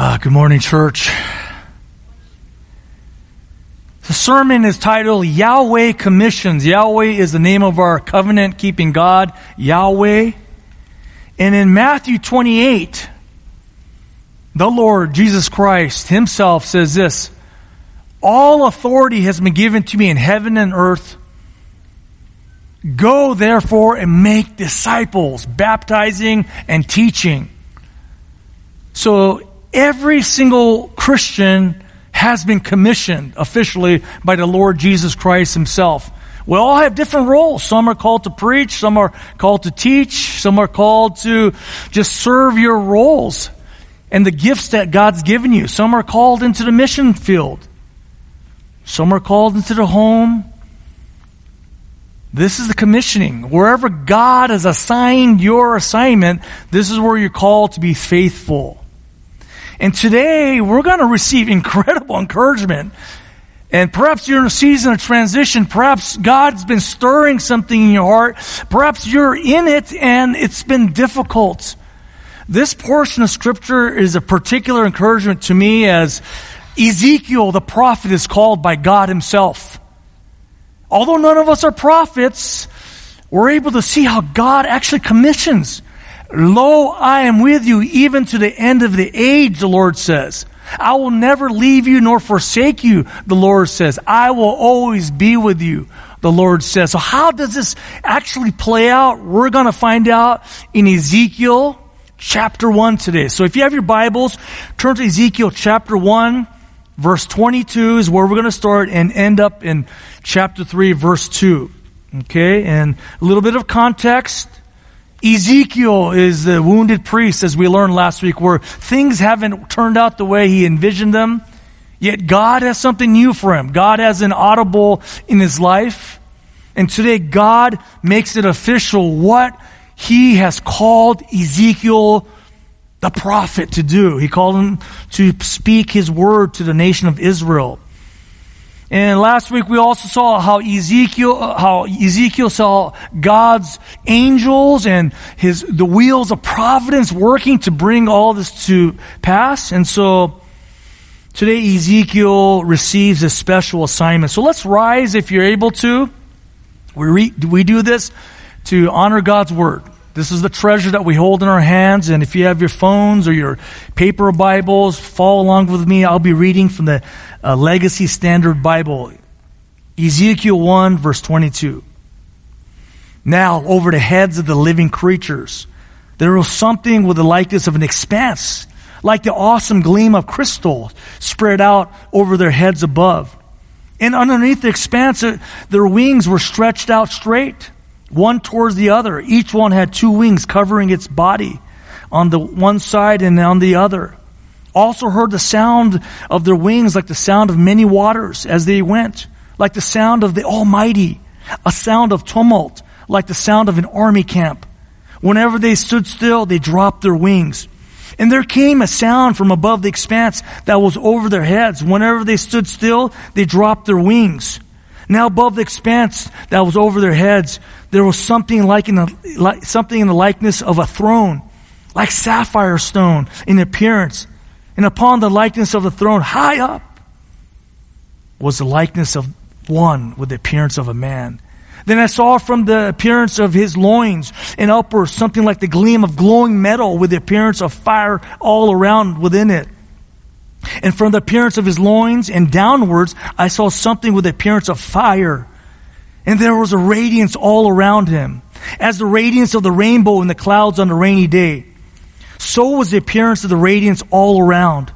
Uh, good morning, church. The sermon is titled Yahweh Commissions. Yahweh is the name of our covenant keeping God, Yahweh. And in Matthew 28, the Lord Jesus Christ himself says this All authority has been given to me in heaven and earth. Go therefore and make disciples, baptizing and teaching. So every single Christian has been commissioned officially by the Lord Jesus Christ himself. We all have different roles. Some are called to preach, some are called to teach, some are called to just serve your roles and the gifts that God's given you. Some are called into the mission field. Some are called into the home. This is the commissioning. Wherever God has assigned your assignment, this is where you're called to be faithful. And today we're going to receive incredible encouragement. And perhaps you're in a season of transition. Perhaps God's been stirring something in your heart. Perhaps you're in it and it's been difficult. This portion of scripture is a particular encouragement to me as Ezekiel, the prophet, is called by God himself. Although none of us are prophets, we're able to see how God actually commissions Lo, I am with you even to the end of the age, the Lord says. I will never leave you nor forsake you, the Lord says. I will always be with you, the Lord says. So how does this actually play out? We're going to find out in Ezekiel chapter 1 today. So if you have your Bibles, turn to Ezekiel chapter 1, verse 22 is where we're going to start and end up in chapter 3, verse 2. Okay, and a little bit of context. Ezekiel is the wounded priest, as we learned last week, where things haven't turned out the way he envisioned them. Yet God has something new for him. God has an audible in his life. And today God makes it official what he has called Ezekiel the prophet to do. He called him to speak his word to the nation of Israel. And last week we also saw how Ezekiel, uh, how Ezekiel saw God's angels and his, the wheels of providence working to bring all this to pass. And so today Ezekiel receives a special assignment. So let's rise if you're able to. We, re, we do this to honor God's word. This is the treasure that we hold in our hands. And if you have your phones or your paper Bibles, follow along with me. I'll be reading from the uh, Legacy Standard Bible, Ezekiel 1, verse 22. Now, over the heads of the living creatures, there was something with the likeness of an expanse, like the awesome gleam of crystal spread out over their heads above. And underneath the expanse, uh, their wings were stretched out straight, one towards the other. Each one had two wings covering its body on the one side and on the other also heard the sound of their wings like the sound of many waters as they went, like the sound of the Almighty, a sound of tumult, like the sound of an army camp. Whenever they stood still, they dropped their wings. And there came a sound from above the expanse that was over their heads. Whenever they stood still, they dropped their wings. Now above the expanse that was over their heads, there was something like, in the, like something in the likeness of a throne, like sapphire stone in appearance and upon the likeness of the throne, high up, was the likeness of one with the appearance of a man. Then I saw from the appearance of his loins and upwards something like the gleam of glowing metal with the appearance of fire all around within it. And from the appearance of his loins and downwards, I saw something with the appearance of fire. And there was a radiance all around him, as the radiance of the rainbow in the clouds on a rainy day so was the appearance of the radiance all around.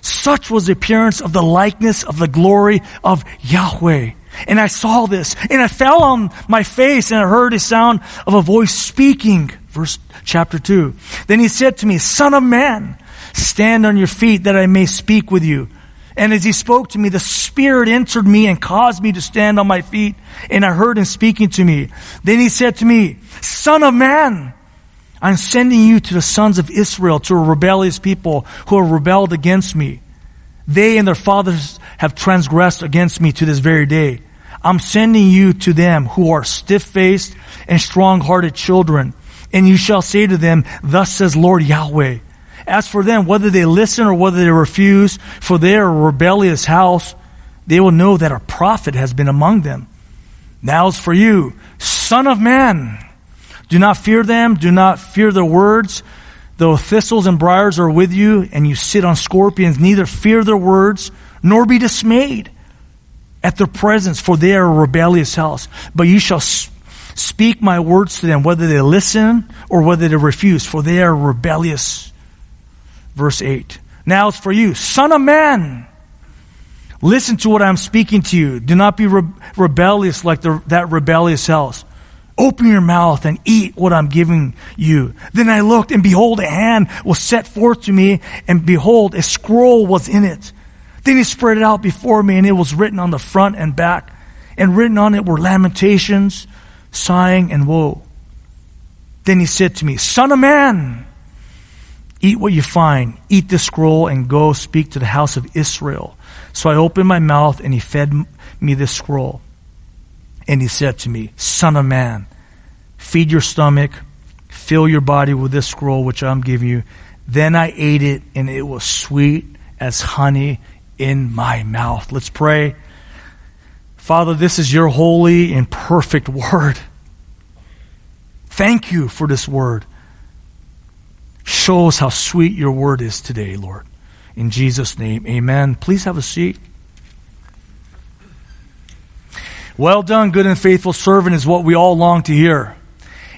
Such was the appearance of the likeness of the glory of Yahweh. And I saw this, and I fell on my face, and I heard a sound of a voice speaking. Verse chapter 2. Then he said to me, Son of man, stand on your feet that I may speak with you. And as he spoke to me, the Spirit entered me and caused me to stand on my feet, and I heard him speaking to me. Then he said to me, Son of man, I'm sending you to the sons of Israel, to a rebellious people who have rebelled against me. They and their fathers have transgressed against me to this very day. I'm sending you to them who are stiff-faced and strong-hearted children. And you shall say to them, thus says Lord Yahweh, As for them, whether they listen or whether they refuse, for they are a rebellious house, they will know that a prophet has been among them. Now as for you, son of man, do not fear them, do not fear their words, though thistles and briars are with you, and you sit on scorpions, neither fear their words, nor be dismayed at their presence, for they are a rebellious house. But you shall speak my words to them, whether they listen or whether they refuse, for they are rebellious. Verse 8. Now it's for you, son of man. Listen to what I'm speaking to you. Do not be re- rebellious like the, that rebellious house. Open your mouth and eat what I'm giving you. Then I looked, and behold, a hand was set forth to me, and behold, a scroll was in it. Then he spread it out before me, and it was written on the front and back, and written on it were lamentations, sighing, and woe. Then he said to me, Son of man, eat what you find, eat the scroll, and go speak to the house of Israel. So I opened my mouth, and he fed me the scroll. And he said to me, Son of man, feed your stomach, fill your body with this scroll which I'm giving you. Then I ate it, and it was sweet as honey in my mouth. Let's pray. Father, this is your holy and perfect word. Thank you for this word. Show us how sweet your word is today, Lord. In Jesus' name, amen. Please have a seat. Well done, good and faithful servant is what we all long to hear.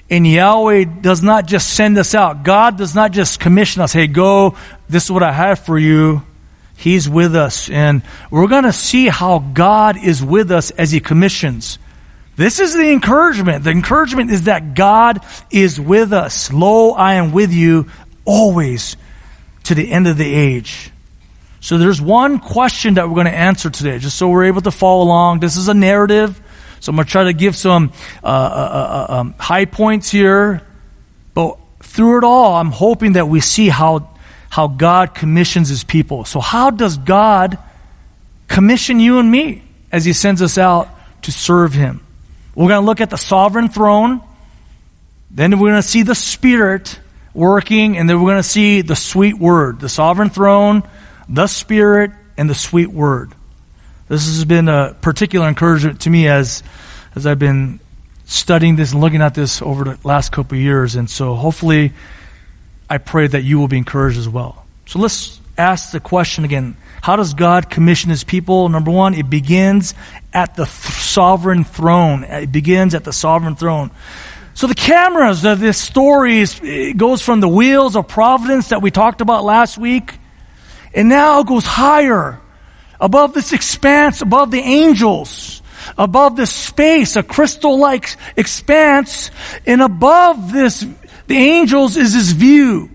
And Yahweh does not just send us out. God does not just commission us, hey, go, this is what I have for you. He's with us. And we're going to see how God is with us as He commissions. This is the encouragement. The encouragement is that God is with us. Lo, I am with you always to the end of the age. So there's one question that we're going to answer today, just so we're able to follow along. This is a narrative, so I'm going to try to give some uh, uh, uh, uh, um, high points here. But through it all, I'm hoping that we see how how God commissions His people. So how does God commission you and me as He sends us out to serve Him? We're going to look at the sovereign throne. Then we're going to see the Spirit working, and then we're going to see the sweet word, the sovereign throne the Spirit, and the sweet word. This has been a particular encouragement to me as, as I've been studying this and looking at this over the last couple of years. And so hopefully, I pray that you will be encouraged as well. So let's ask the question again. How does God commission his people? Number one, it begins at the th- sovereign throne. It begins at the sovereign throne. So the cameras of this story is, goes from the wheels of providence that we talked about last week and now goes higher, above this expanse, above the angels, above this space, a crystal-like expanse, and above this, the angels is his view.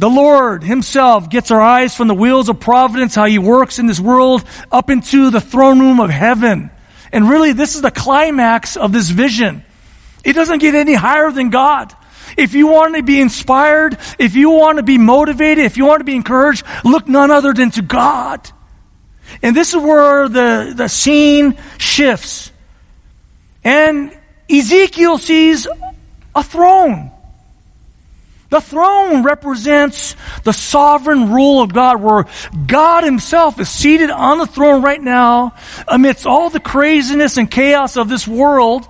The Lord Himself gets our eyes from the wheels of providence, how He works in this world, up into the throne room of heaven. And really, this is the climax of this vision. It doesn't get any higher than God. If you want to be inspired, if you want to be motivated, if you want to be encouraged, look none other than to God. And this is where the, the scene shifts. And Ezekiel sees a throne. The throne represents the sovereign rule of God where God himself is seated on the throne right now amidst all the craziness and chaos of this world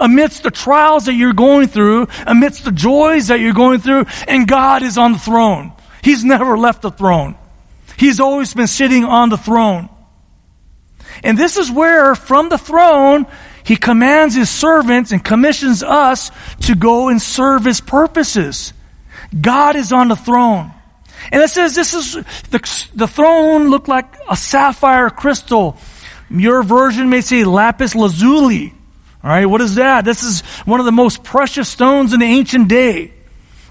amidst the trials that you're going through, amidst the joys that you're going through, and God is on the throne. He's never left the throne. He's always been sitting on the throne. And this is where, from the throne, he commands his servants and commissions us to go and serve his purposes. God is on the throne. And it says this is, the, the throne looked like a sapphire crystal. Your version may say lapis lazuli. All right, what is that? This is one of the most precious stones in the ancient day.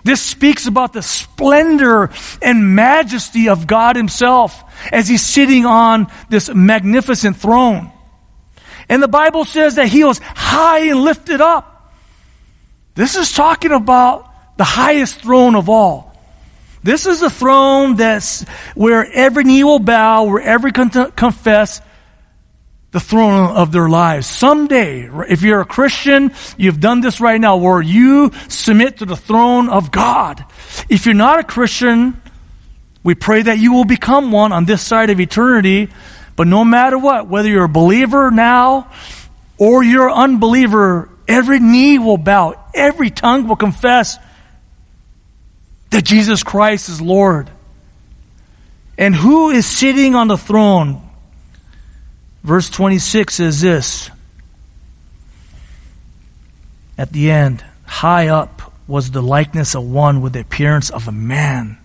This speaks about the splendor and majesty of God Himself as He's sitting on this magnificent throne. And the Bible says that He was high and lifted up. This is talking about the highest throne of all. This is the throne that's where every knee will bow, where every con- confess the throne of their lives. Someday, if you're a Christian, you've done this right now where you submit to the throne of God. If you're not a Christian, we pray that you will become one on this side of eternity. But no matter what, whether you're a believer now or you're an unbeliever, every knee will bow, every tongue will confess that Jesus Christ is Lord. And who is sitting on the throne? Verse 26 says this. At the end, high up was the likeness of one with the appearance of a man.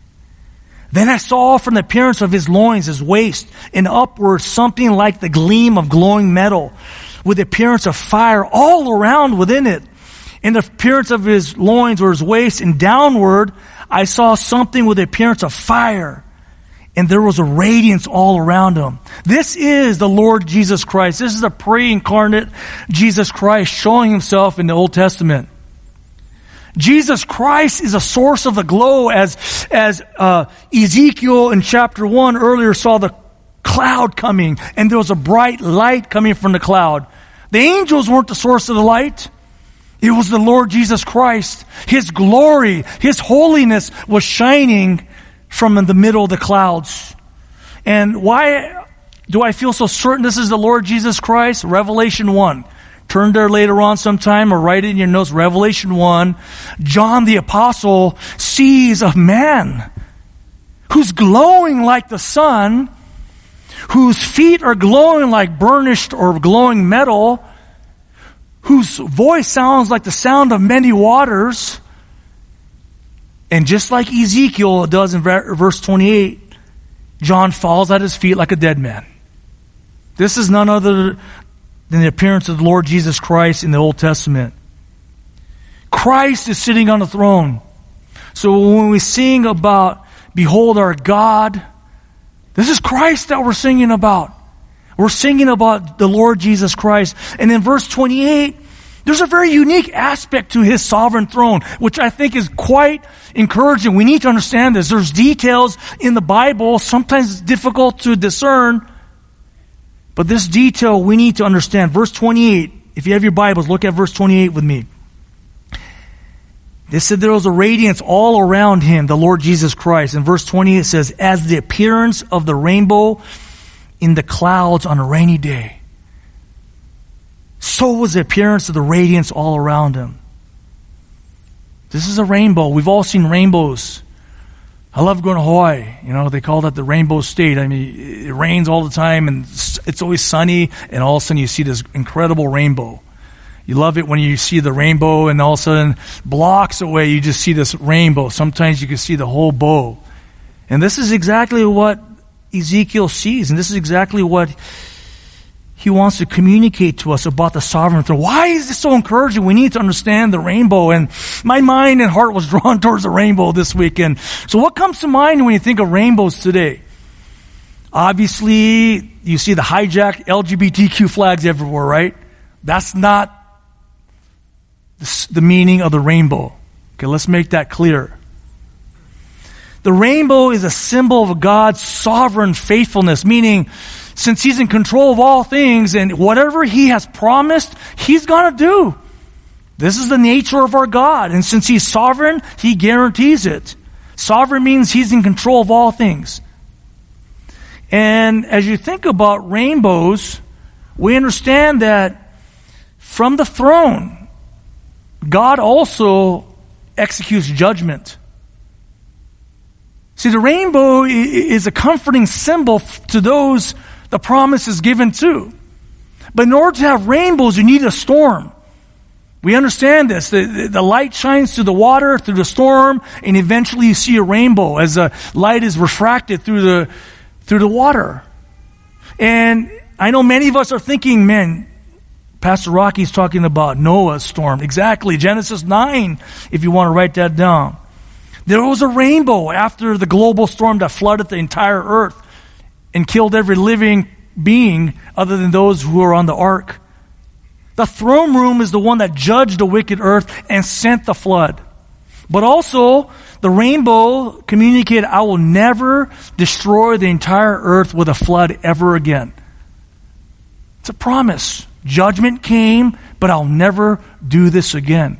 Then I saw from the appearance of his loins, his waist, and upward something like the gleam of glowing metal, with the appearance of fire all around within it. In the appearance of his loins or his waist, and downward, I saw something with the appearance of fire. And there was a radiance all around him. This is the Lord Jesus Christ. This is the pre-incarnate Jesus Christ showing himself in the Old Testament. Jesus Christ is a source of the glow as, as uh, Ezekiel in chapter 1 earlier saw the cloud coming and there was a bright light coming from the cloud. The angels weren't the source of the light. It was the Lord Jesus Christ. His glory, His holiness was shining from in the middle of the clouds. And why do I feel so certain this is the Lord Jesus Christ? Revelation 1. Turn there later on sometime or write it in your notes. Revelation 1. John the apostle sees a man who's glowing like the sun, whose feet are glowing like burnished or glowing metal, whose voice sounds like the sound of many waters. And just like Ezekiel does in verse 28, John falls at his feet like a dead man. This is none other than the appearance of the Lord Jesus Christ in the Old Testament. Christ is sitting on the throne. So when we sing about, behold our God, this is Christ that we're singing about. We're singing about the Lord Jesus Christ. And in verse 28, there's a very unique aspect to his sovereign throne, which I think is quite encouraging. We need to understand this. There's details in the Bible, sometimes difficult to discern, but this detail we need to understand. Verse 28, if you have your Bibles, look at verse 28 with me. They said there was a radiance all around him, the Lord Jesus Christ. In verse 20, it says, as the appearance of the rainbow in the clouds on a rainy day. So was the appearance of the radiance all around him. This is a rainbow. We've all seen rainbows. I love going to Hawaii. You know, they call that the rainbow state. I mean, it rains all the time and it's always sunny and all of a sudden you see this incredible rainbow. You love it when you see the rainbow and all of a sudden blocks away you just see this rainbow. Sometimes you can see the whole bow. And this is exactly what Ezekiel sees and this is exactly what he wants to communicate to us about the sovereign throne. Why is this so encouraging? We need to understand the rainbow. And my mind and heart was drawn towards the rainbow this weekend. So what comes to mind when you think of rainbows today? Obviously, you see the hijacked LGBTQ flags everywhere, right? That's not the meaning of the rainbow. Okay, let's make that clear. The rainbow is a symbol of God's sovereign faithfulness, meaning since He's in control of all things and whatever He has promised, He's gonna do. This is the nature of our God. And since He's sovereign, He guarantees it. Sovereign means He's in control of all things. And as you think about rainbows, we understand that from the throne, God also executes judgment. See, the rainbow is a comforting symbol to those the promise is given to. But in order to have rainbows, you need a storm. We understand this. The, the, light shines through the water, through the storm, and eventually you see a rainbow as the light is refracted through the, through the water. And I know many of us are thinking, man, Pastor Rocky's talking about Noah's storm. Exactly. Genesis 9, if you want to write that down. There was a rainbow after the global storm that flooded the entire earth and killed every living being other than those who were on the ark. The throne room is the one that judged the wicked earth and sent the flood. But also, the rainbow communicated, I will never destroy the entire earth with a flood ever again. It's a promise. Judgment came, but I'll never do this again.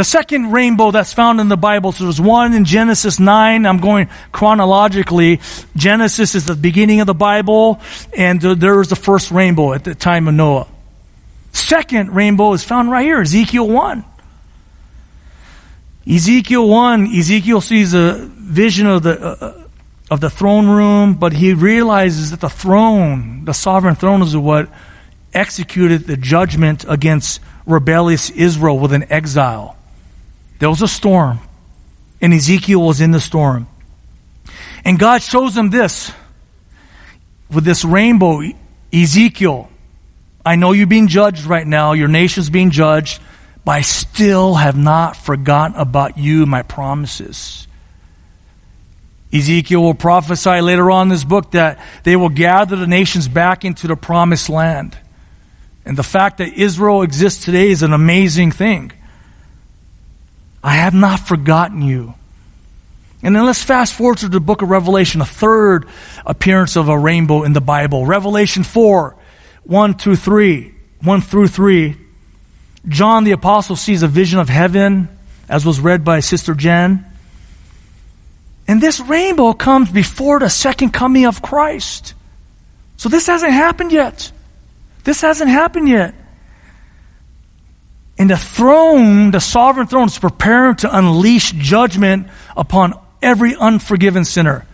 The second rainbow that's found in the Bible, so there's one in Genesis 9. I'm going chronologically. Genesis is the beginning of the Bible, and there was the first rainbow at the time of Noah. Second rainbow is found right here, Ezekiel 1. Ezekiel 1, Ezekiel sees a vision of the, uh, uh, of the throne room, but he realizes that the throne, the sovereign throne is what executed the judgment against rebellious Israel with an exile. There was a storm, and Ezekiel was in the storm. And God shows him this with this rainbow Ezekiel, I know you're being judged right now, your nation's being judged, but I still have not forgotten about you, my promises. Ezekiel will prophesy later on in this book that they will gather the nations back into the promised land. And the fact that Israel exists today is an amazing thing. I have not forgotten you. And then let's fast forward to the book of Revelation, a third appearance of a rainbow in the Bible. Revelation 4, 1 through 3. 1 through 3. John the Apostle sees a vision of heaven, as was read by Sister Jen. And this rainbow comes before the second coming of Christ. So this hasn't happened yet. This hasn't happened yet. And the throne, the sovereign throne, is preparing to unleash judgment upon every unforgiven sinner.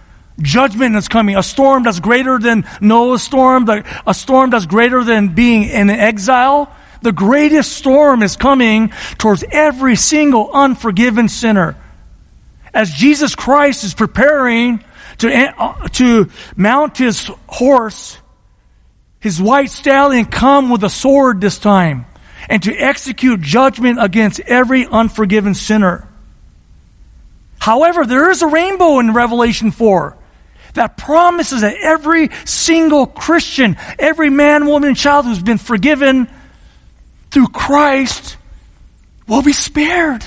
Judgment is coming. A storm that's greater than Noah's storm, a storm that's greater than being in exile. The greatest storm is coming towards every single unforgiven sinner. As Jesus Christ is preparing to, uh, to mount his horse, his white stallion come with a sword this time and to execute judgment against every unforgiven sinner. However, there is a rainbow in Revelation 4 that promises that every single Christian, every man, woman, and child who's been forgiven through Christ will be spared.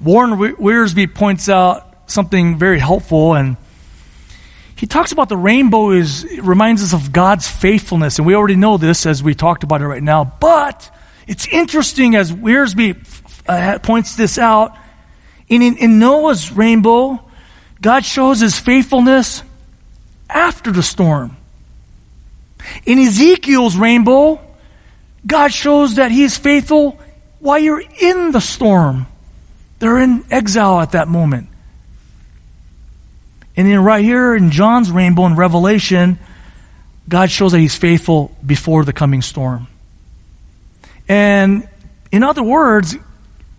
Warren Wiersbe points out something very helpful and he talks about the rainbow is reminds us of God's faithfulness, and we already know this as we talked about it right now. But it's interesting as Wiersbe uh, points this out. In, in, in Noah's rainbow, God shows His faithfulness after the storm. In Ezekiel's rainbow, God shows that He is faithful while you're in the storm. They're in exile at that moment. And then right here in John's rainbow in Revelation, God shows that he's faithful before the coming storm. And in other words,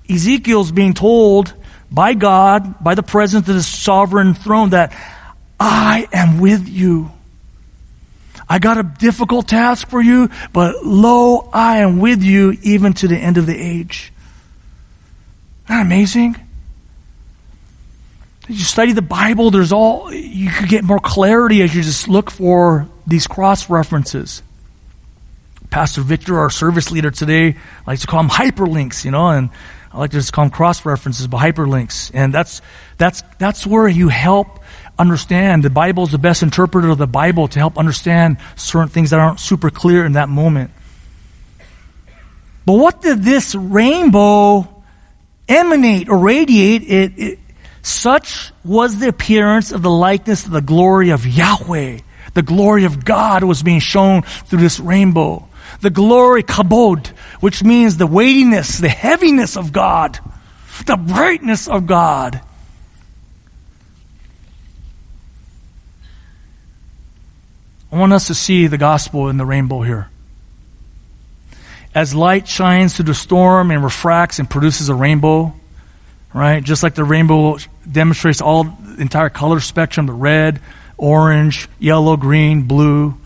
Ezekiel's being told by God, by the presence of his sovereign throne, that I am with you. I got a difficult task for you, but lo, I am with you even to the end of the age. Isn't that amazing? You study the Bible, there's all, you could get more clarity as you just look for these cross references. Pastor Victor, our service leader today, likes to call them hyperlinks, you know, and I like to just call them cross references, but hyperlinks. And that's, that's, that's where you help understand. The Bible is the best interpreter of the Bible to help understand certain things that aren't super clear in that moment. But what did this rainbow emanate or radiate? It, it, such was the appearance of the likeness of the glory of Yahweh. The glory of God was being shown through this rainbow. The glory, kabod, which means the weightiness, the heaviness of God, the brightness of God. I want us to see the gospel in the rainbow here. As light shines through the storm and refracts and produces a rainbow, right? Just like the rainbow demonstrates all the entire color spectrum, the red, orange, yellow, green, blue,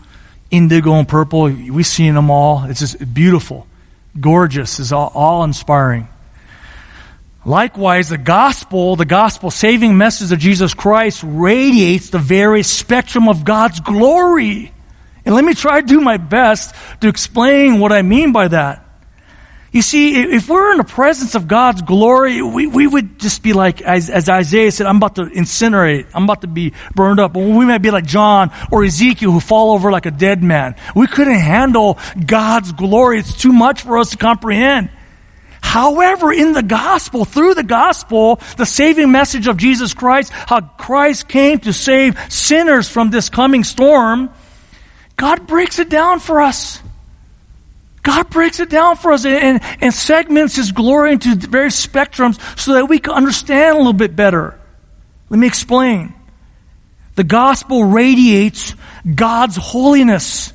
indigo, and purple. We've seen them all. It's just beautiful, gorgeous, is all, inspiring. Likewise, the gospel, the gospel saving message of Jesus Christ radiates the very spectrum of God's glory. And let me try to do my best to explain what I mean by that. You see, if we're in the presence of God's glory, we, we would just be like, as, as Isaiah said, I'm about to incinerate. I'm about to be burned up. We might be like John or Ezekiel who fall over like a dead man. We couldn't handle God's glory. It's too much for us to comprehend. However, in the gospel, through the gospel, the saving message of Jesus Christ, how Christ came to save sinners from this coming storm, God breaks it down for us. God breaks it down for us and, and segments His glory into various spectrums so that we can understand a little bit better. Let me explain. The gospel radiates God's holiness.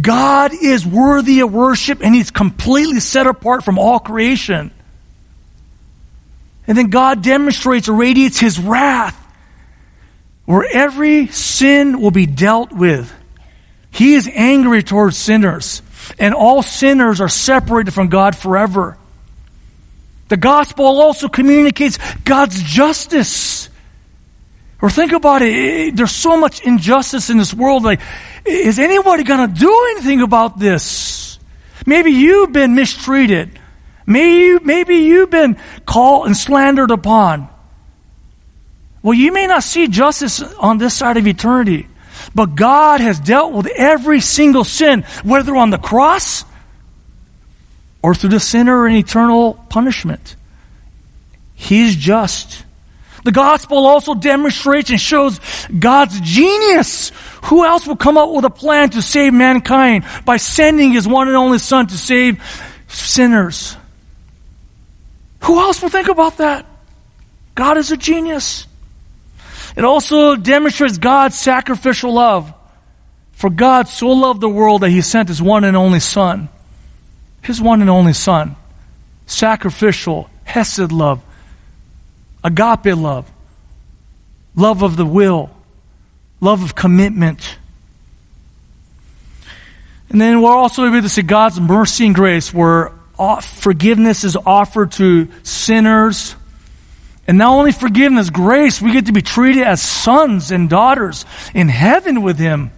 God is worthy of worship and He's completely set apart from all creation. And then God demonstrates or radiates His wrath, where every sin will be dealt with. He is angry towards sinners and all sinners are separated from God forever. The gospel also communicates God's justice. Or think about it, there's so much injustice in this world. Like, is anybody going to do anything about this? Maybe you've been mistreated. Maybe, maybe you've been called and slandered upon. Well, you may not see justice on this side of eternity. But God has dealt with every single sin, whether on the cross or through the sinner in eternal punishment. He's just. The gospel also demonstrates and shows God's genius. Who else will come up with a plan to save mankind by sending his one and only son to save sinners? Who else will think about that? God is a genius. It also demonstrates God's sacrificial love. For God so loved the world that he sent his one and only Son. His one and only Son. Sacrificial, Hesed love. Agape love. Love of the will. Love of commitment. And then we're also able to see God's mercy and grace where uh, forgiveness is offered to sinners and not only forgiveness, grace, we get to be treated as sons and daughters in heaven with Him.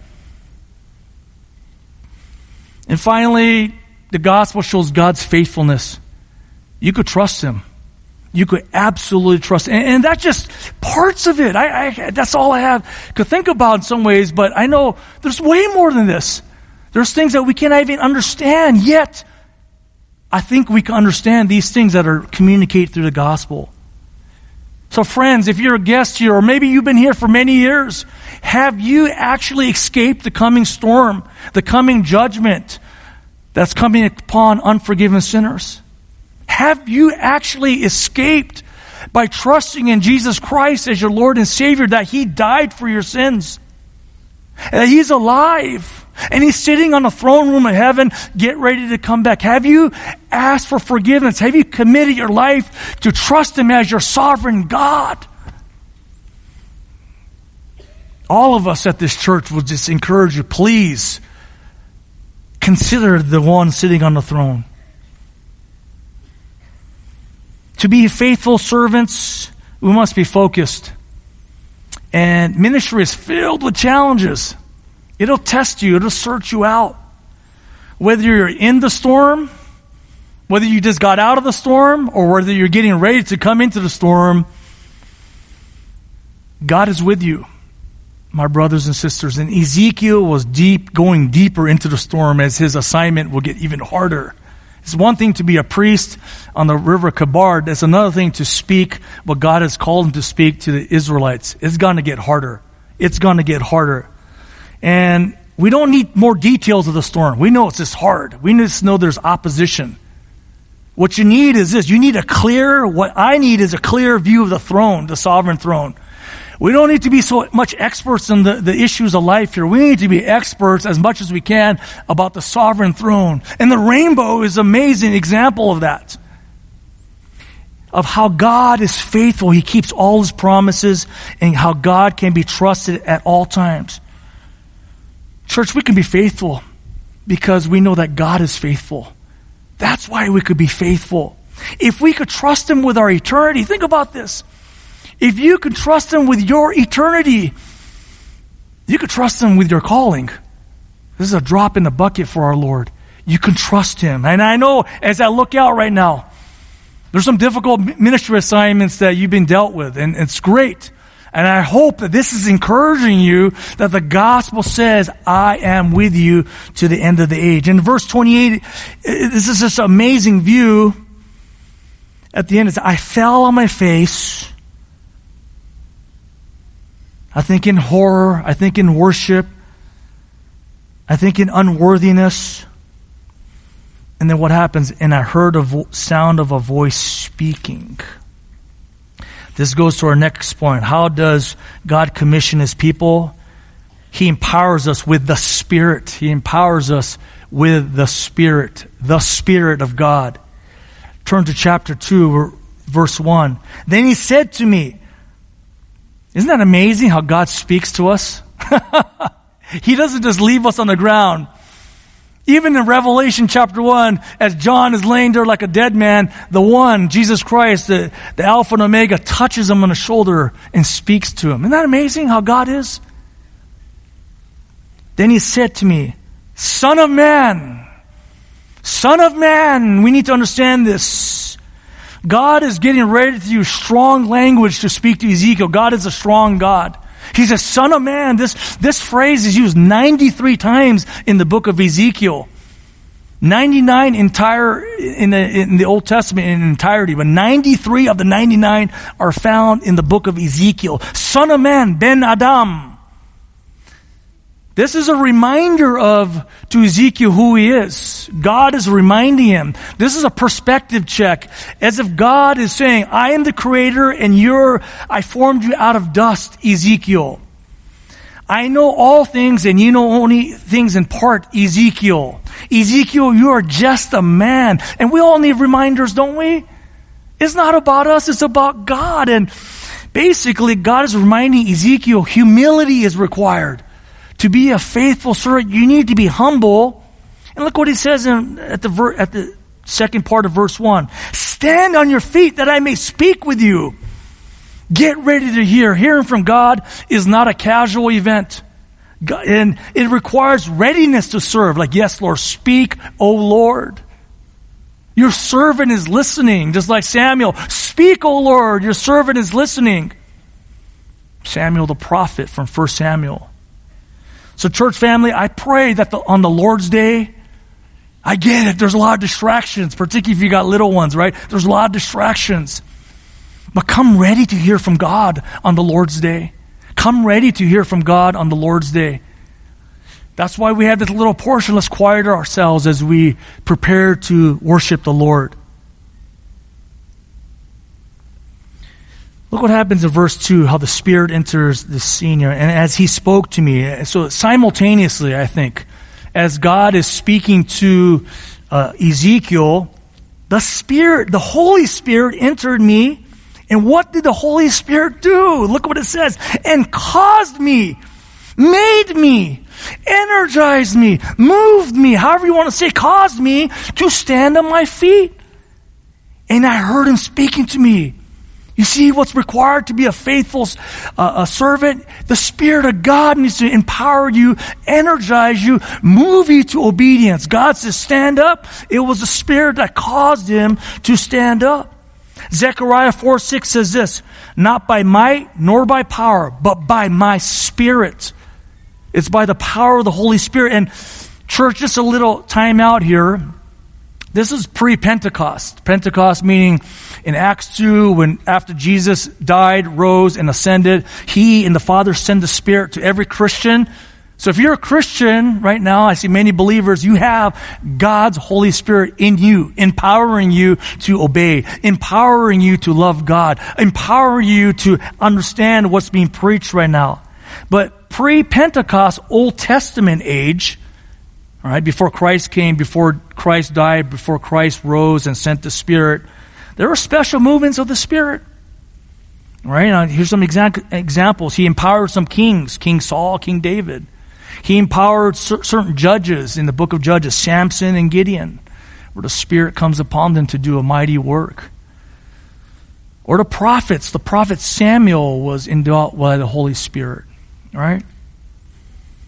And finally, the gospel shows God's faithfulness. You could trust Him. You could absolutely trust. And, and that's just parts of it. I, I, that's all I have to think about in some ways, but I know there's way more than this. There's things that we cannot even understand yet. I think we can understand these things that are communicated through the gospel. So, friends, if you're a guest here, or maybe you've been here for many years, have you actually escaped the coming storm, the coming judgment that's coming upon unforgiven sinners? Have you actually escaped by trusting in Jesus Christ as your Lord and Savior that He died for your sins? That He's alive and he's sitting on the throne room of heaven, get ready to come back. Have you asked for forgiveness? Have you committed your life to trust him as your sovereign God? All of us at this church will just encourage you, please consider the one sitting on the throne. To be faithful servants, we must be focused. And ministry is filled with challenges. It'll test you, it'll search you out. Whether you're in the storm, whether you just got out of the storm, or whether you're getting ready to come into the storm, God is with you, my brothers and sisters. And Ezekiel was deep, going deeper into the storm as his assignment will get even harder. It's one thing to be a priest on the river Chebar. It's another thing to speak what God has called him to speak to the Israelites. It's going to get harder. It's going to get harder. And we don't need more details of the storm. We know it's just hard. We just know there's opposition. What you need is this. You need a clear, what I need is a clear view of the throne, the sovereign throne. We don't need to be so much experts in the, the issues of life here. We need to be experts as much as we can about the sovereign throne. And the rainbow is an amazing example of that. Of how God is faithful. He keeps all his promises and how God can be trusted at all times. Church, we can be faithful because we know that God is faithful. That's why we could be faithful. If we could trust Him with our eternity, think about this. If you could trust Him with your eternity, you could trust Him with your calling. This is a drop in the bucket for our Lord. you can trust Him. And I know as I look out right now, there's some difficult ministry assignments that you've been dealt with, and it's great. And I hope that this is encouraging you that the gospel says, I am with you to the end of the age. In verse 28, this is this amazing view. At the end, it's, I fell on my face. I think in horror. I think in worship. I think in unworthiness. And then what happens? And I heard a vo- sound of a voice speaking. This goes to our next point. How does God commission his people? He empowers us with the Spirit. He empowers us with the Spirit, the Spirit of God. Turn to chapter 2, verse 1. Then he said to me, Isn't that amazing how God speaks to us? he doesn't just leave us on the ground. Even in Revelation chapter 1, as John is laying there like a dead man, the one, Jesus Christ, the, the Alpha and Omega, touches him on the shoulder and speaks to him. Isn't that amazing how God is? Then he said to me, Son of man, Son of man, we need to understand this. God is getting ready to use strong language to speak to Ezekiel. God is a strong God. He's a son of man. This, this phrase is used 93 times in the book of Ezekiel. 99 entire in the, in the Old Testament in entirety, but 93 of the 99 are found in the book of Ezekiel. Son of man, Ben Adam. This is a reminder of to Ezekiel who he is. God is reminding him. This is a perspective check. As if God is saying, I am the creator and you're, I formed you out of dust, Ezekiel. I know all things and you know only things in part, Ezekiel. Ezekiel, you are just a man. And we all need reminders, don't we? It's not about us, it's about God. And basically, God is reminding Ezekiel humility is required to be a faithful servant, you need to be humble. And look what he says in, at the ver, at the second part of verse one. Stand on your feet that I may speak with you. Get ready to hear. Hearing from God is not a casual event. And it requires readiness to serve. Like, yes, Lord, speak, O Lord. Your servant is listening, just like Samuel. Speak, O Lord, your servant is listening. Samuel the prophet from 1 Samuel. So, church family, I pray that the, on the Lord's Day, I get it. There's a lot of distractions, particularly if you got little ones, right? There's a lot of distractions. But come ready to hear from God on the Lord's Day. Come ready to hear from God on the Lord's Day. That's why we have this little portion. Let's quiet ourselves as we prepare to worship the Lord. Look what happens in verse 2, how the Spirit enters the senior. And as He spoke to me, so simultaneously, I think, as God is speaking to uh, Ezekiel, the Spirit, the Holy Spirit entered me. And what did the Holy Spirit do? Look what it says. And caused me, made me, energized me, moved me, however you want to say, caused me to stand on my feet. And I heard him speaking to me. You see what's required to be a faithful uh, a servant? The Spirit of God needs to empower you, energize you, move you to obedience. God says, stand up. It was the Spirit that caused him to stand up. Zechariah 4 6 says this, not by might nor by power, but by my Spirit. It's by the power of the Holy Spirit. And church, just a little time out here. This is pre-Pentecost. Pentecost meaning in Acts 2, when after Jesus died, rose, and ascended, He and the Father send the Spirit to every Christian. So if you're a Christian right now, I see many believers, you have God's Holy Spirit in you, empowering you to obey, empowering you to love God, empowering you to understand what's being preached right now. But pre-Pentecost, Old Testament age, all right, before Christ came, before Christ died, before Christ rose and sent the Spirit, there were special movements of the Spirit. Right, now here's some exa- examples. He empowered some kings, King Saul, King David. He empowered cer- certain judges in the book of Judges, Samson and Gideon, where the Spirit comes upon them to do a mighty work. Or the prophets. The prophet Samuel was endowed by the Holy Spirit. Right?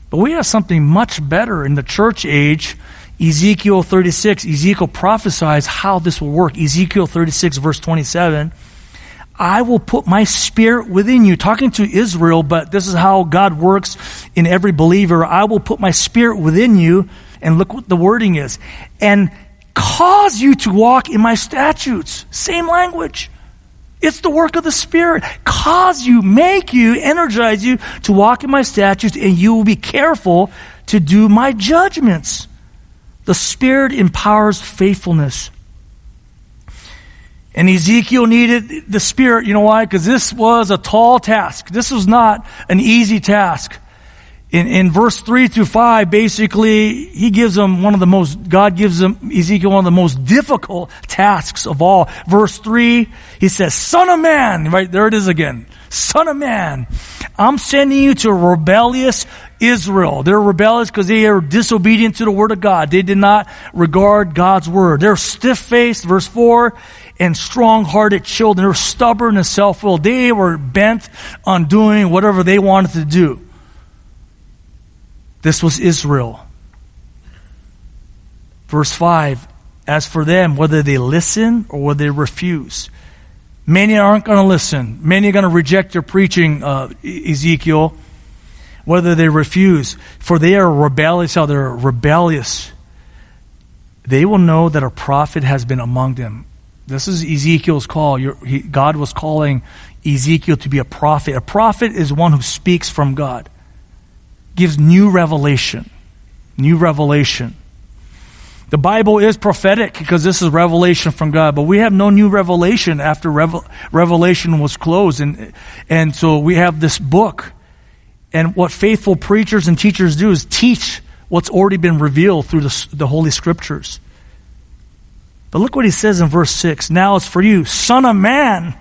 But we have something much better in the church age. Ezekiel 36, Ezekiel prophesies how this will work. Ezekiel 36 verse 27. I will put my spirit within you. Talking to Israel, but this is how God works in every believer. I will put my spirit within you, and look what the wording is, and cause you to walk in my statutes. Same language. It's the work of the Spirit. Cause you, make you, energize you to walk in my statutes, and you will be careful to do my judgments. The Spirit empowers faithfulness. And Ezekiel needed the Spirit. You know why? Because this was a tall task. This was not an easy task. In, in verse 3 through 5, basically, he gives them one of the most, God gives him, Ezekiel one of the most difficult tasks of all. Verse 3, he says, Son of man, right, there it is again. Son of man, I'm sending you to rebellious Israel. They're rebellious because they are disobedient to the word of God. They did not regard God's word. They're stiff-faced, verse 4, and strong-hearted children. They're stubborn and self-willed. They were bent on doing whatever they wanted to do. This was Israel. Verse 5, as for them, whether they listen or whether they refuse. Many aren't going to listen. Many are going to reject your preaching, uh, Ezekiel, whether they refuse. For they are rebellious, how they're rebellious. They will know that a prophet has been among them. This is Ezekiel's call. He, God was calling Ezekiel to be a prophet. A prophet is one who speaks from God, gives new revelation. New revelation. The Bible is prophetic because this is revelation from God, but we have no new revelation after Revel- revelation was closed. And, and so we have this book. And what faithful preachers and teachers do is teach what's already been revealed through the, the Holy Scriptures. But look what he says in verse 6. Now it's for you, son of man,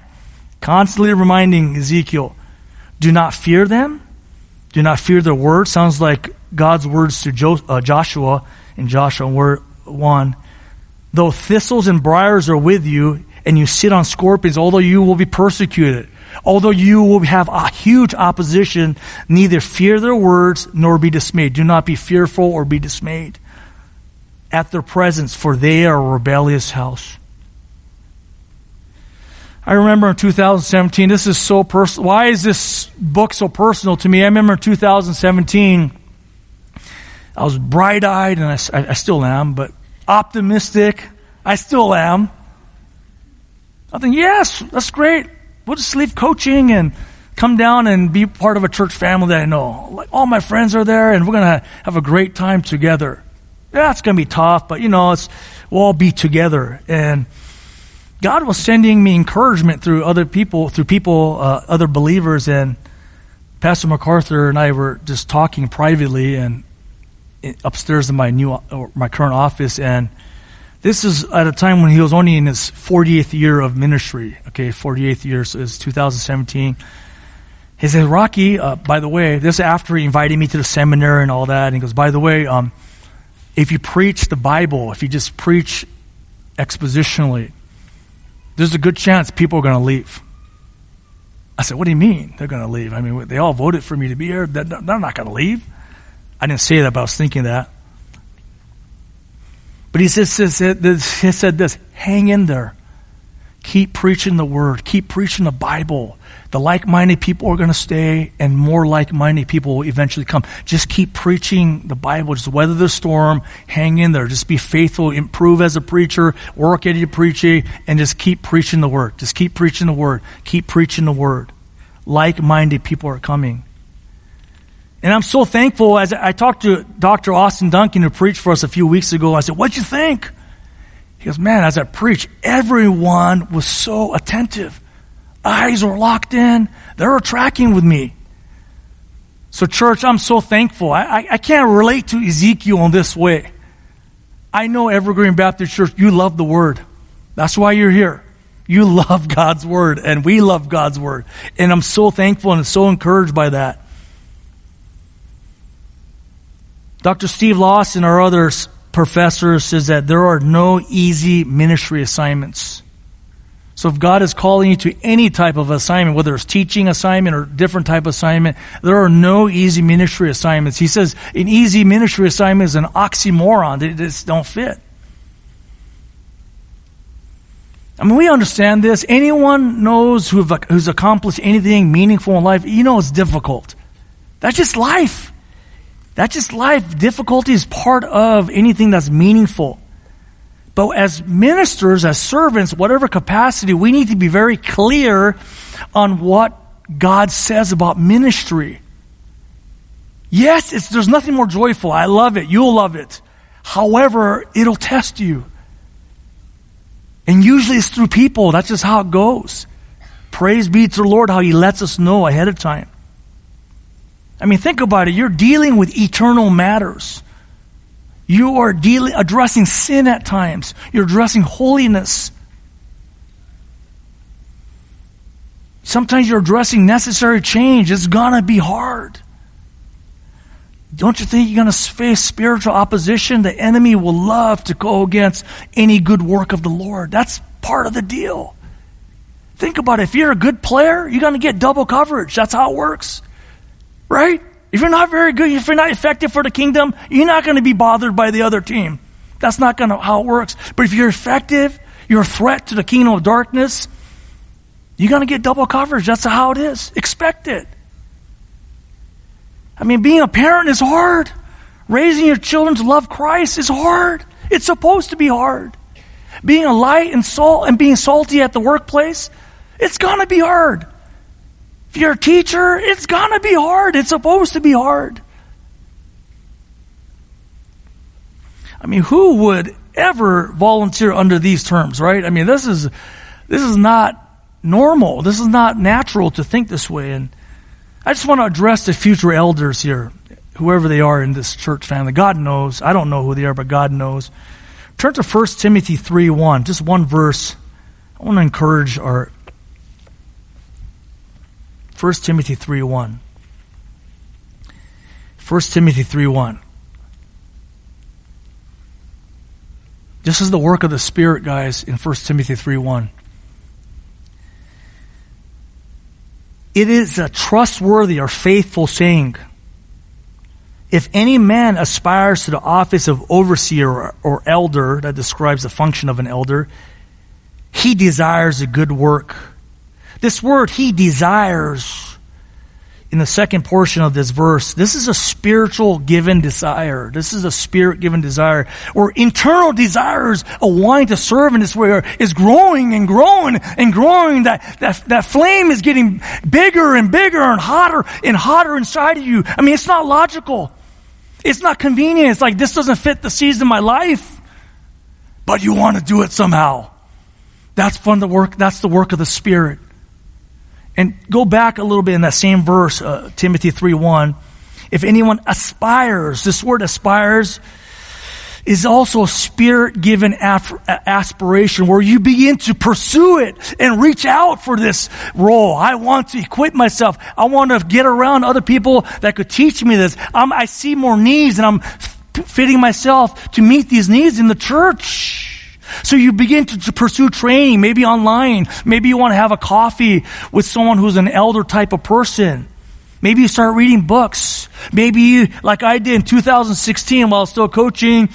constantly reminding Ezekiel, do not fear them. Do not fear their words. Sounds like God's words to jo- uh, Joshua in Joshua 1. Though thistles and briars are with you, and you sit on scorpions, although you will be persecuted, although you will have a huge opposition, neither fear their words nor be dismayed. Do not be fearful or be dismayed at their presence, for they are a rebellious house. I remember in 2017, this is so personal. Why is this book so personal to me? I remember in 2017, I was bright eyed, and I, I still am, but optimistic. I still am. I think, yes, that's great. We'll just leave coaching and come down and be part of a church family that I know. Like all my friends are there, and we're going to have a great time together yeah, it's going to be tough, but you know, it's, we'll all be together. And God was sending me encouragement through other people, through people, uh, other believers. And Pastor MacArthur and I were just talking privately and upstairs in my new, or my current office. And this is at a time when he was only in his 40th year of ministry. Okay, 48th year, so it's 2017. He said, Rocky, uh, by the way, this after he invited me to the seminary and all that. And he goes, by the way, um, if you preach the Bible, if you just preach expositionally, there's a good chance people are going to leave. I said, What do you mean they're going to leave? I mean, they all voted for me to be here. They're not going to leave. I didn't say that, but I was thinking that. But he says, he said this hang in there. Keep preaching the word. Keep preaching the Bible. The like minded people are going to stay, and more like minded people will eventually come. Just keep preaching the Bible. Just weather the storm. Hang in there. Just be faithful. Improve as a preacher. Work at your preaching, and just keep preaching the word. Just keep preaching the word. Keep preaching the word. Like minded people are coming. And I'm so thankful as I talked to Dr. Austin Duncan, who preached for us a few weeks ago. I said, What'd you think? Goes, Man, as I preached, everyone was so attentive eyes were locked in. They were tracking with me. So, church, I'm so thankful. I, I, I, can't relate to Ezekiel in this way. I know Evergreen Baptist Church, you love the Word. That's why you're here. You love God's Word, and we love God's Word. And I'm so thankful and so encouraged by that. Dr. Steve Lawson, and our other professor, says that there are no easy ministry assignments. So if God is calling you to any type of assignment, whether it's teaching assignment or different type of assignment, there are no easy ministry assignments. He says an easy ministry assignment is an oxymoron. They just don't fit. I mean, we understand this. Anyone knows who who's accomplished anything meaningful in life, you know it's difficult. That's just life. That's just life. Difficulty is part of anything that's meaningful. But as ministers, as servants, whatever capacity, we need to be very clear on what God says about ministry. Yes, there's nothing more joyful. I love it. You'll love it. However, it'll test you. And usually it's through people. That's just how it goes. Praise be to the Lord how He lets us know ahead of time. I mean, think about it. You're dealing with eternal matters. You are dealing, addressing sin at times. You're addressing holiness. Sometimes you're addressing necessary change. It's gonna be hard. Don't you think you're gonna face spiritual opposition? The enemy will love to go against any good work of the Lord. That's part of the deal. Think about it. If you're a good player, you're gonna get double coverage. That's how it works. Right? If you're not very good, if you're not effective for the kingdom, you're not going to be bothered by the other team. That's not going to how it works. But if you're effective, you're a threat to the kingdom of darkness, you're going to get double coverage. That's how it is. Expect it. I mean, being a parent is hard. Raising your children to love Christ is hard. It's supposed to be hard. Being a light and salt and being salty at the workplace, it's going to be hard. If teacher, it's gonna be hard. It's supposed to be hard. I mean, who would ever volunteer under these terms, right? I mean, this is, this is not normal. This is not natural to think this way. And I just want to address the future elders here, whoever they are in this church family. God knows. I don't know who they are, but God knows. Turn to 1 Timothy 3 1, just one verse. I want to encourage our 1 Timothy 3 1. 1 Timothy 3 1. This is the work of the Spirit, guys, in 1 Timothy 3 1. It is a trustworthy or faithful saying. If any man aspires to the office of overseer or, or elder, that describes the function of an elder, he desires a good work this word, he desires, in the second portion of this verse, this is a spiritual given desire. This is a spirit given desire. Or internal desires, a wanting to serve in this way is growing and growing and growing. That, that, that flame is getting bigger and bigger and hotter and hotter inside of you. I mean, it's not logical. It's not convenient. It's like, this doesn't fit the season of my life. But you want to do it somehow. That's fun to work. That's the work of the Spirit. And go back a little bit in that same verse, uh, Timothy 3 1. If anyone aspires, this word aspires is also a spirit given aspiration where you begin to pursue it and reach out for this role. I want to equip myself. I want to get around other people that could teach me this. I'm, I see more needs and I'm fitting myself to meet these needs in the church. So you begin to, to, pursue training, maybe online. Maybe you want to have a coffee with someone who's an elder type of person. Maybe you start reading books. Maybe you, like I did in 2016 while still coaching,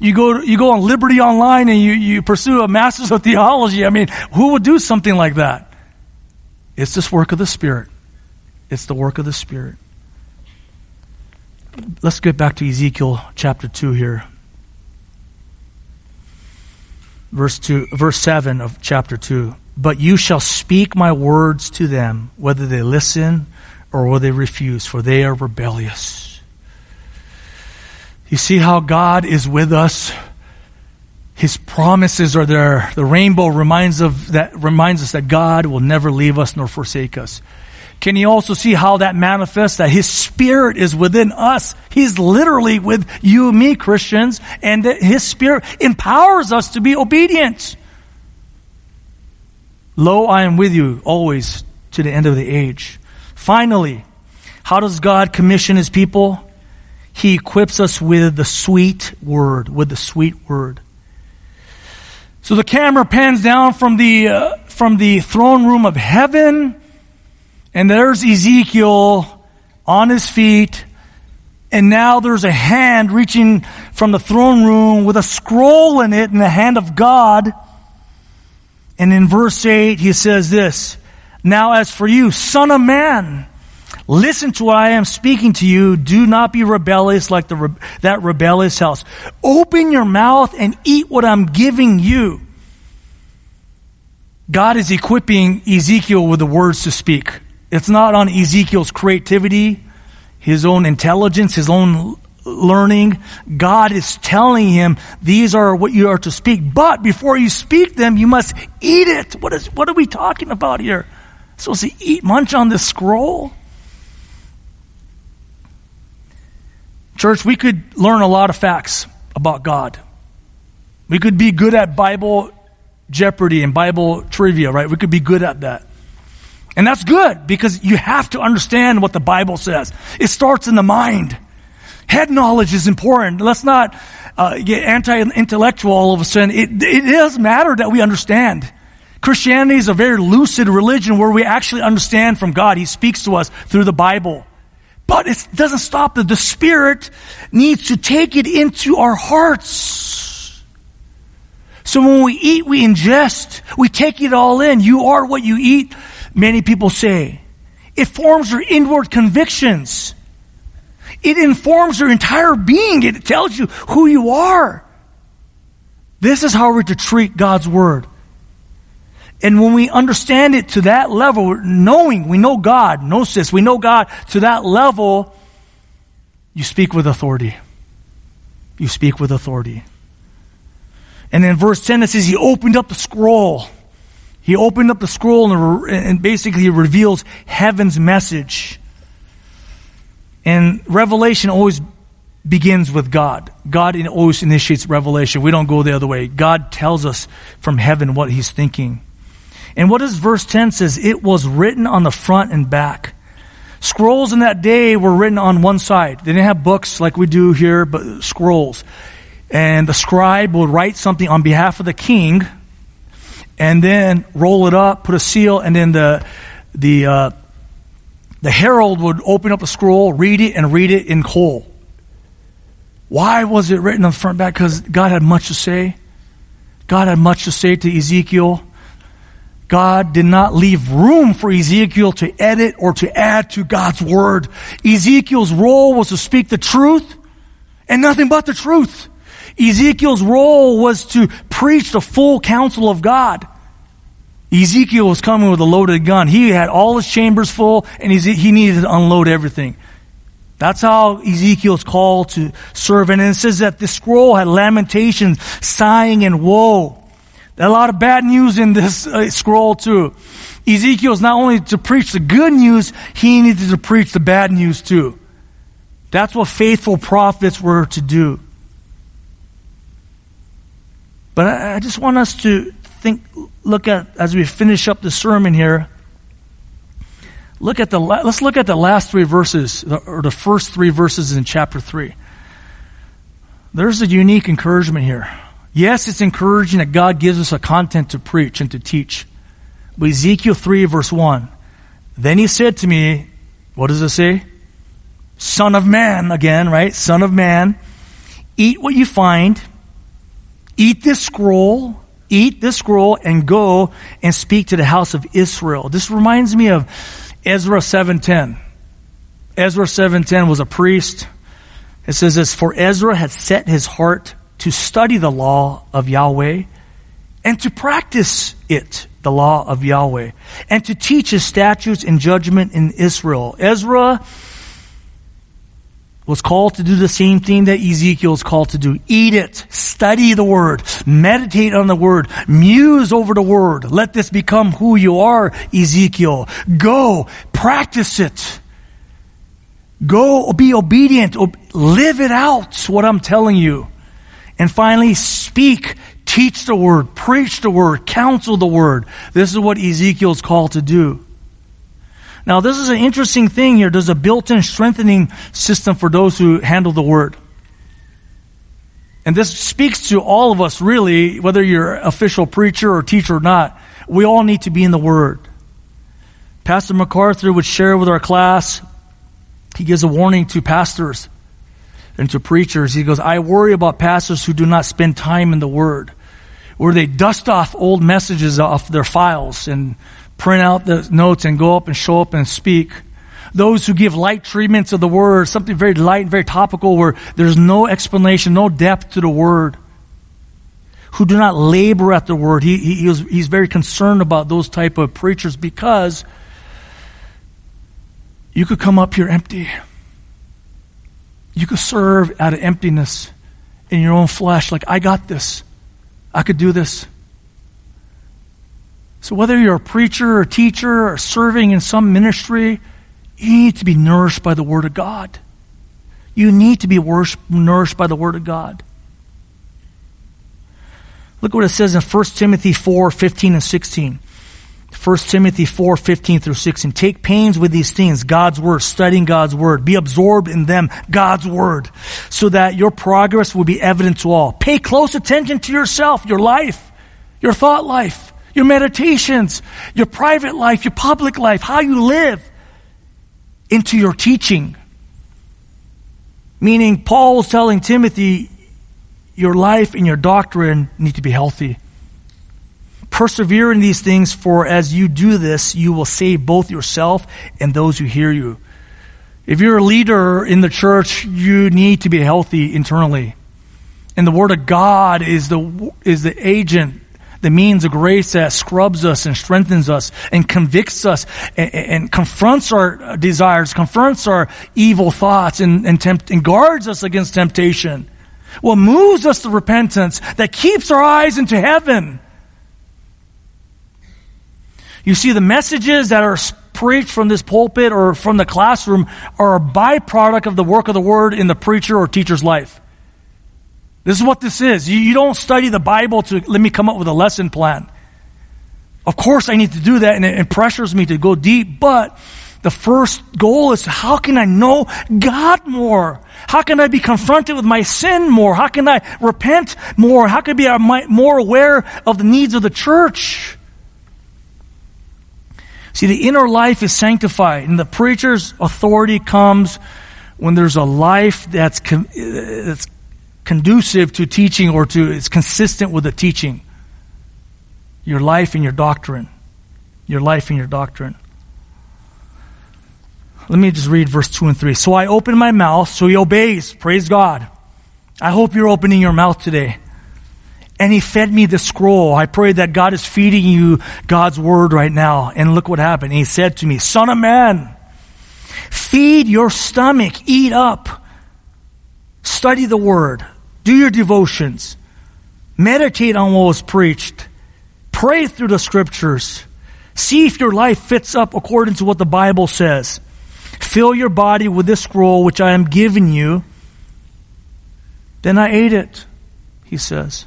you go, you go on Liberty Online and you, you pursue a master's of theology. I mean, who would do something like that? It's this work of the Spirit. It's the work of the Spirit. Let's get back to Ezekiel chapter 2 here verse 2 verse 7 of chapter 2 but you shall speak my words to them whether they listen or whether they refuse for they are rebellious. You see how god is with us? His promises are there. The rainbow reminds of that reminds us that god will never leave us nor forsake us can you also see how that manifests that His Spirit is within us? He's literally with you and me, Christians, and that His Spirit empowers us to be obedient. Lo, I am with you always to the end of the age. Finally, how does God commission His people? He equips us with the sweet word, with the sweet word. So the camera pans down from the uh, from the throne room of heaven, and there's Ezekiel on his feet, and now there's a hand reaching from the throne room with a scroll in it in the hand of God. And in verse 8, he says this, Now as for you, son of man, listen to what I am speaking to you. Do not be rebellious like the, that rebellious house. Open your mouth and eat what I'm giving you. God is equipping Ezekiel with the words to speak. It's not on Ezekiel's creativity, his own intelligence, his own learning. God is telling him, these are what you are to speak. But before you speak them, you must eat it. What is, what are we talking about here? Supposed to eat, munch on this scroll? Church, we could learn a lot of facts about God. We could be good at Bible Jeopardy and Bible trivia, right? We could be good at that. And that's good because you have to understand what the Bible says. It starts in the mind. Head knowledge is important. Let's not uh, get anti-intellectual all of a sudden. It, it does matter that we understand. Christianity is a very lucid religion where we actually understand from God. He speaks to us through the Bible. But it doesn't stop that the Spirit needs to take it into our hearts. So when we eat, we ingest. We take it all in. You are what you eat, many people say. It forms your inward convictions. It informs your entire being. It tells you who you are. This is how we're to treat God's Word. And when we understand it to that level, knowing we know God, gnosis, we know God to that level, you speak with authority. You speak with authority. And in verse 10 it says, He opened up the scroll. He opened up the scroll and, and basically reveals heaven's message. And revelation always begins with God. God always initiates revelation. We don't go the other way. God tells us from heaven what he's thinking. And what does verse 10 says? It was written on the front and back. Scrolls in that day were written on one side. They didn't have books like we do here, but scrolls. And the scribe would write something on behalf of the king and then roll it up, put a seal, and then the, the, uh, the herald would open up the scroll, read it, and read it in whole. Why was it written on the front back? Because God had much to say. God had much to say to Ezekiel. God did not leave room for Ezekiel to edit or to add to God's word. Ezekiel's role was to speak the truth and nothing but the truth. Ezekiel's role was to preach the full counsel of God. Ezekiel was coming with a loaded gun. He had all his chambers full and he needed to unload everything. That's how Ezekiel's called to serve. And it says that the scroll had lamentations, sighing, and woe. There's A lot of bad news in this uh, scroll too. Ezekiel's not only to preach the good news, he needed to preach the bad news too. That's what faithful prophets were to do. But I, I just want us to think, look at, as we finish up the sermon here, look at the, let's look at the last three verses, or the first three verses in chapter 3. There's a unique encouragement here. Yes, it's encouraging that God gives us a content to preach and to teach. But Ezekiel 3 verse 1, then he said to me, what does it say? Son of man, again, right? Son of man, eat what you find, eat this scroll, eat this scroll and go and speak to the house of Israel. This reminds me of Ezra 7:10. Ezra 7:10 was a priest. It says this, for Ezra had set his heart to study the law of Yahweh and to practice it, the law of Yahweh, and to teach his statutes and judgment in Israel. Ezra was called to do the same thing that Ezekiel is called to do. Eat it. Study the word. Meditate on the word. Muse over the word. Let this become who you are, Ezekiel. Go. Practice it. Go be obedient. Live it out, what I'm telling you. And finally, speak, teach the word, preach the word, counsel the word. This is what Ezekiel's called to do. Now, this is an interesting thing here. There's a built-in strengthening system for those who handle the word. And this speaks to all of us really, whether you're official preacher or teacher or not. We all need to be in the Word. Pastor MacArthur would share with our class, he gives a warning to pastors and to preachers. He goes, I worry about pastors who do not spend time in the Word, where they dust off old messages off their files and print out the notes and go up and show up and speak. Those who give light treatments of the Word, something very light and very topical where there's no explanation, no depth to the Word. Who do not labor at the Word. He, he, he was, he's very concerned about those type of preachers because you could come up here empty. You could serve out of emptiness in your own flesh, like, I got this. I could do this. So, whether you're a preacher or a teacher or serving in some ministry, you need to be nourished by the Word of God. You need to be nourished by the Word of God. Look what it says in 1 Timothy 4 15 and 16. 1 Timothy 4, 15 through 16. Take pains with these things, God's Word, studying God's Word. Be absorbed in them, God's Word, so that your progress will be evident to all. Pay close attention to yourself, your life, your thought life, your meditations, your private life, your public life, how you live, into your teaching. Meaning, Paul telling Timothy, your life and your doctrine need to be healthy. Persevere in these things, for as you do this, you will save both yourself and those who hear you. If you're a leader in the church, you need to be healthy internally. And the Word of God is the, is the agent, the means of grace that scrubs us and strengthens us and convicts us and, and confronts our desires, confronts our evil thoughts and, and, tempt, and guards us against temptation. What moves us to repentance that keeps our eyes into heaven you see, the messages that are preached from this pulpit or from the classroom are a byproduct of the work of the word in the preacher or teacher's life. This is what this is. You, you don't study the Bible to let me come up with a lesson plan. Of course, I need to do that, and it, it pressures me to go deep, but the first goal is how can I know God more? How can I be confronted with my sin more? How can I repent more? How can I be uh, more aware of the needs of the church? See, the inner life is sanctified, and the preacher's authority comes when there's a life that's, con- uh, that's conducive to teaching or to, it's consistent with the teaching. Your life and your doctrine. Your life and your doctrine. Let me just read verse 2 and 3. So I open my mouth, so he obeys. Praise God. I hope you're opening your mouth today and he fed me the scroll. I pray that God is feeding you God's word right now. And look what happened. He said to me, son of man, feed your stomach, eat up, study the word, do your devotions, meditate on what was preached, pray through the scriptures, see if your life fits up according to what the Bible says. Fill your body with this scroll which I am giving you. Then I ate it, he says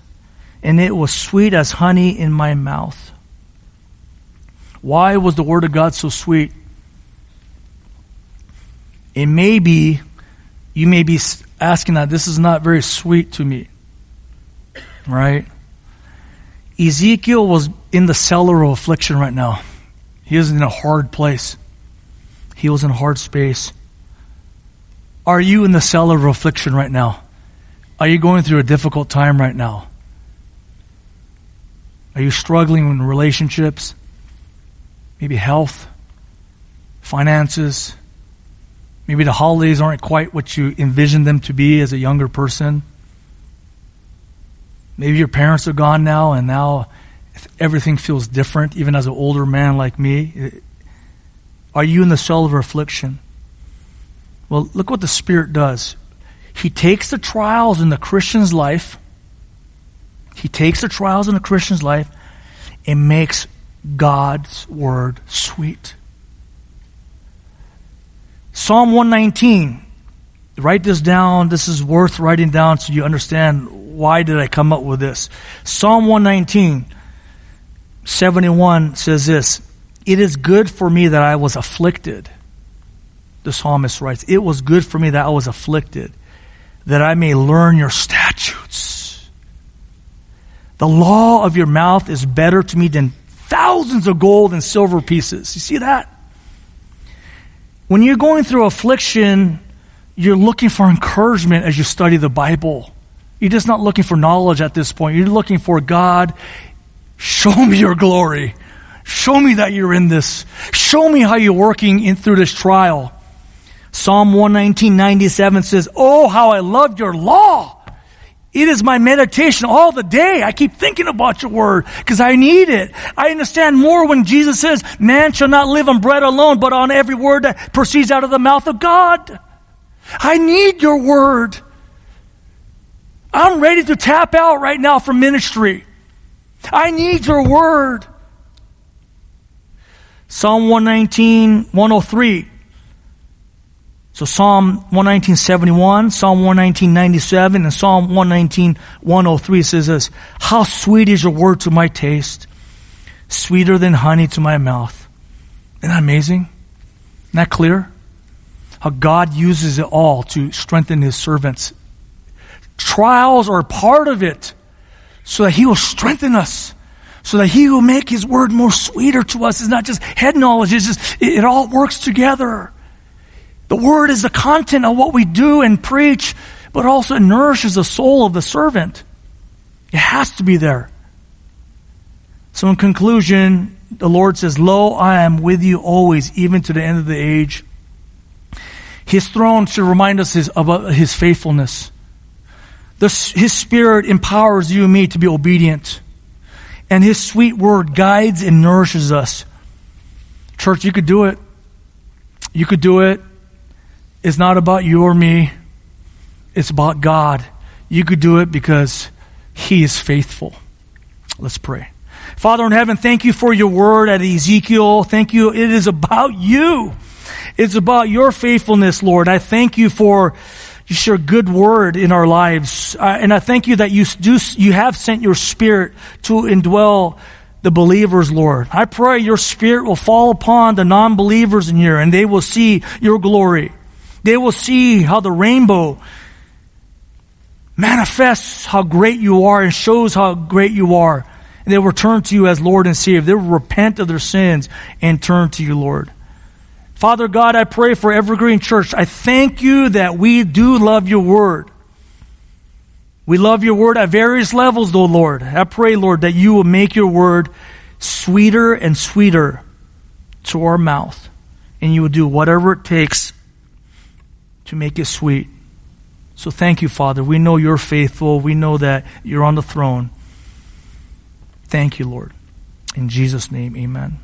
and it was sweet as honey in my mouth. Why was the Word of God so sweet? It may be, you may be asking that this is not very sweet to me. Right? Ezekiel was in the cellar of affliction right now. He was in a hard place. He was in a hard space. Are you in the cellar of affliction right now? Are you going through a difficult time right now? Are you struggling in relationships? Maybe health, finances. Maybe the holidays aren't quite what you envisioned them to be as a younger person. Maybe your parents are gone now and now everything feels different, even as an older man like me. Are you in the cell of affliction? Well, look what the Spirit does. He takes the trials in the Christian's life he takes the trials in the Christian's life and makes God's word sweet. Psalm 119. Write this down. This is worth writing down so you understand why did I come up with this. Psalm 119, 71 says this. It is good for me that I was afflicted. The psalmist writes, It was good for me that I was afflicted, that I may learn your statutes. The law of your mouth is better to me than thousands of gold and silver pieces. You see that? When you're going through affliction, you're looking for encouragement as you study the Bible. You're just not looking for knowledge at this point. You're looking for God, show me your glory. Show me that you're in this. Show me how you're working in through this trial. Psalm 119.97 says, Oh, how I love your law. It is my meditation all the day. I keep thinking about your word because I need it. I understand more when Jesus says, man shall not live on bread alone, but on every word that proceeds out of the mouth of God. I need your word. I'm ready to tap out right now from ministry. I need your word. Psalm 119, 103. So Psalm 119.71, Psalm 119.97, and Psalm 119.103 says this, How sweet is your word to my taste, sweeter than honey to my mouth. Isn't that amazing? Isn't that clear? How God uses it all to strengthen his servants. Trials are part of it so that he will strengthen us so that he will make his word more sweeter to us. It's not just head knowledge, it's just, it, it all works together. The word is the content of what we do and preach, but also it nourishes the soul of the servant. It has to be there. So in conclusion, the Lord says, Lo, I am with you always, even to the end of the age. His throne should remind us his, about his faithfulness. The, his spirit empowers you and me to be obedient. And his sweet word guides and nourishes us. Church, you could do it. You could do it is not about you or me. It's about God. You could do it because He is faithful. Let's pray. Father in heaven, thank you for your word at Ezekiel. Thank you. It is about you. It's about your faithfulness, Lord. I thank you for just your good word in our lives. Uh, and I thank you that you do, you have sent your spirit to indwell the believers, Lord. I pray your spirit will fall upon the non-believers in here and they will see your glory. They will see how the rainbow manifests how great you are and shows how great you are. And they will turn to you as Lord and Savior. They will repent of their sins and turn to you, Lord. Father God, I pray for Evergreen Church. I thank you that we do love your word. We love your word at various levels, though, Lord. I pray, Lord, that you will make your word sweeter and sweeter to our mouth. And you will do whatever it takes to make it sweet. So thank you, Father. We know you're faithful. We know that you're on the throne. Thank you, Lord. In Jesus' name, amen.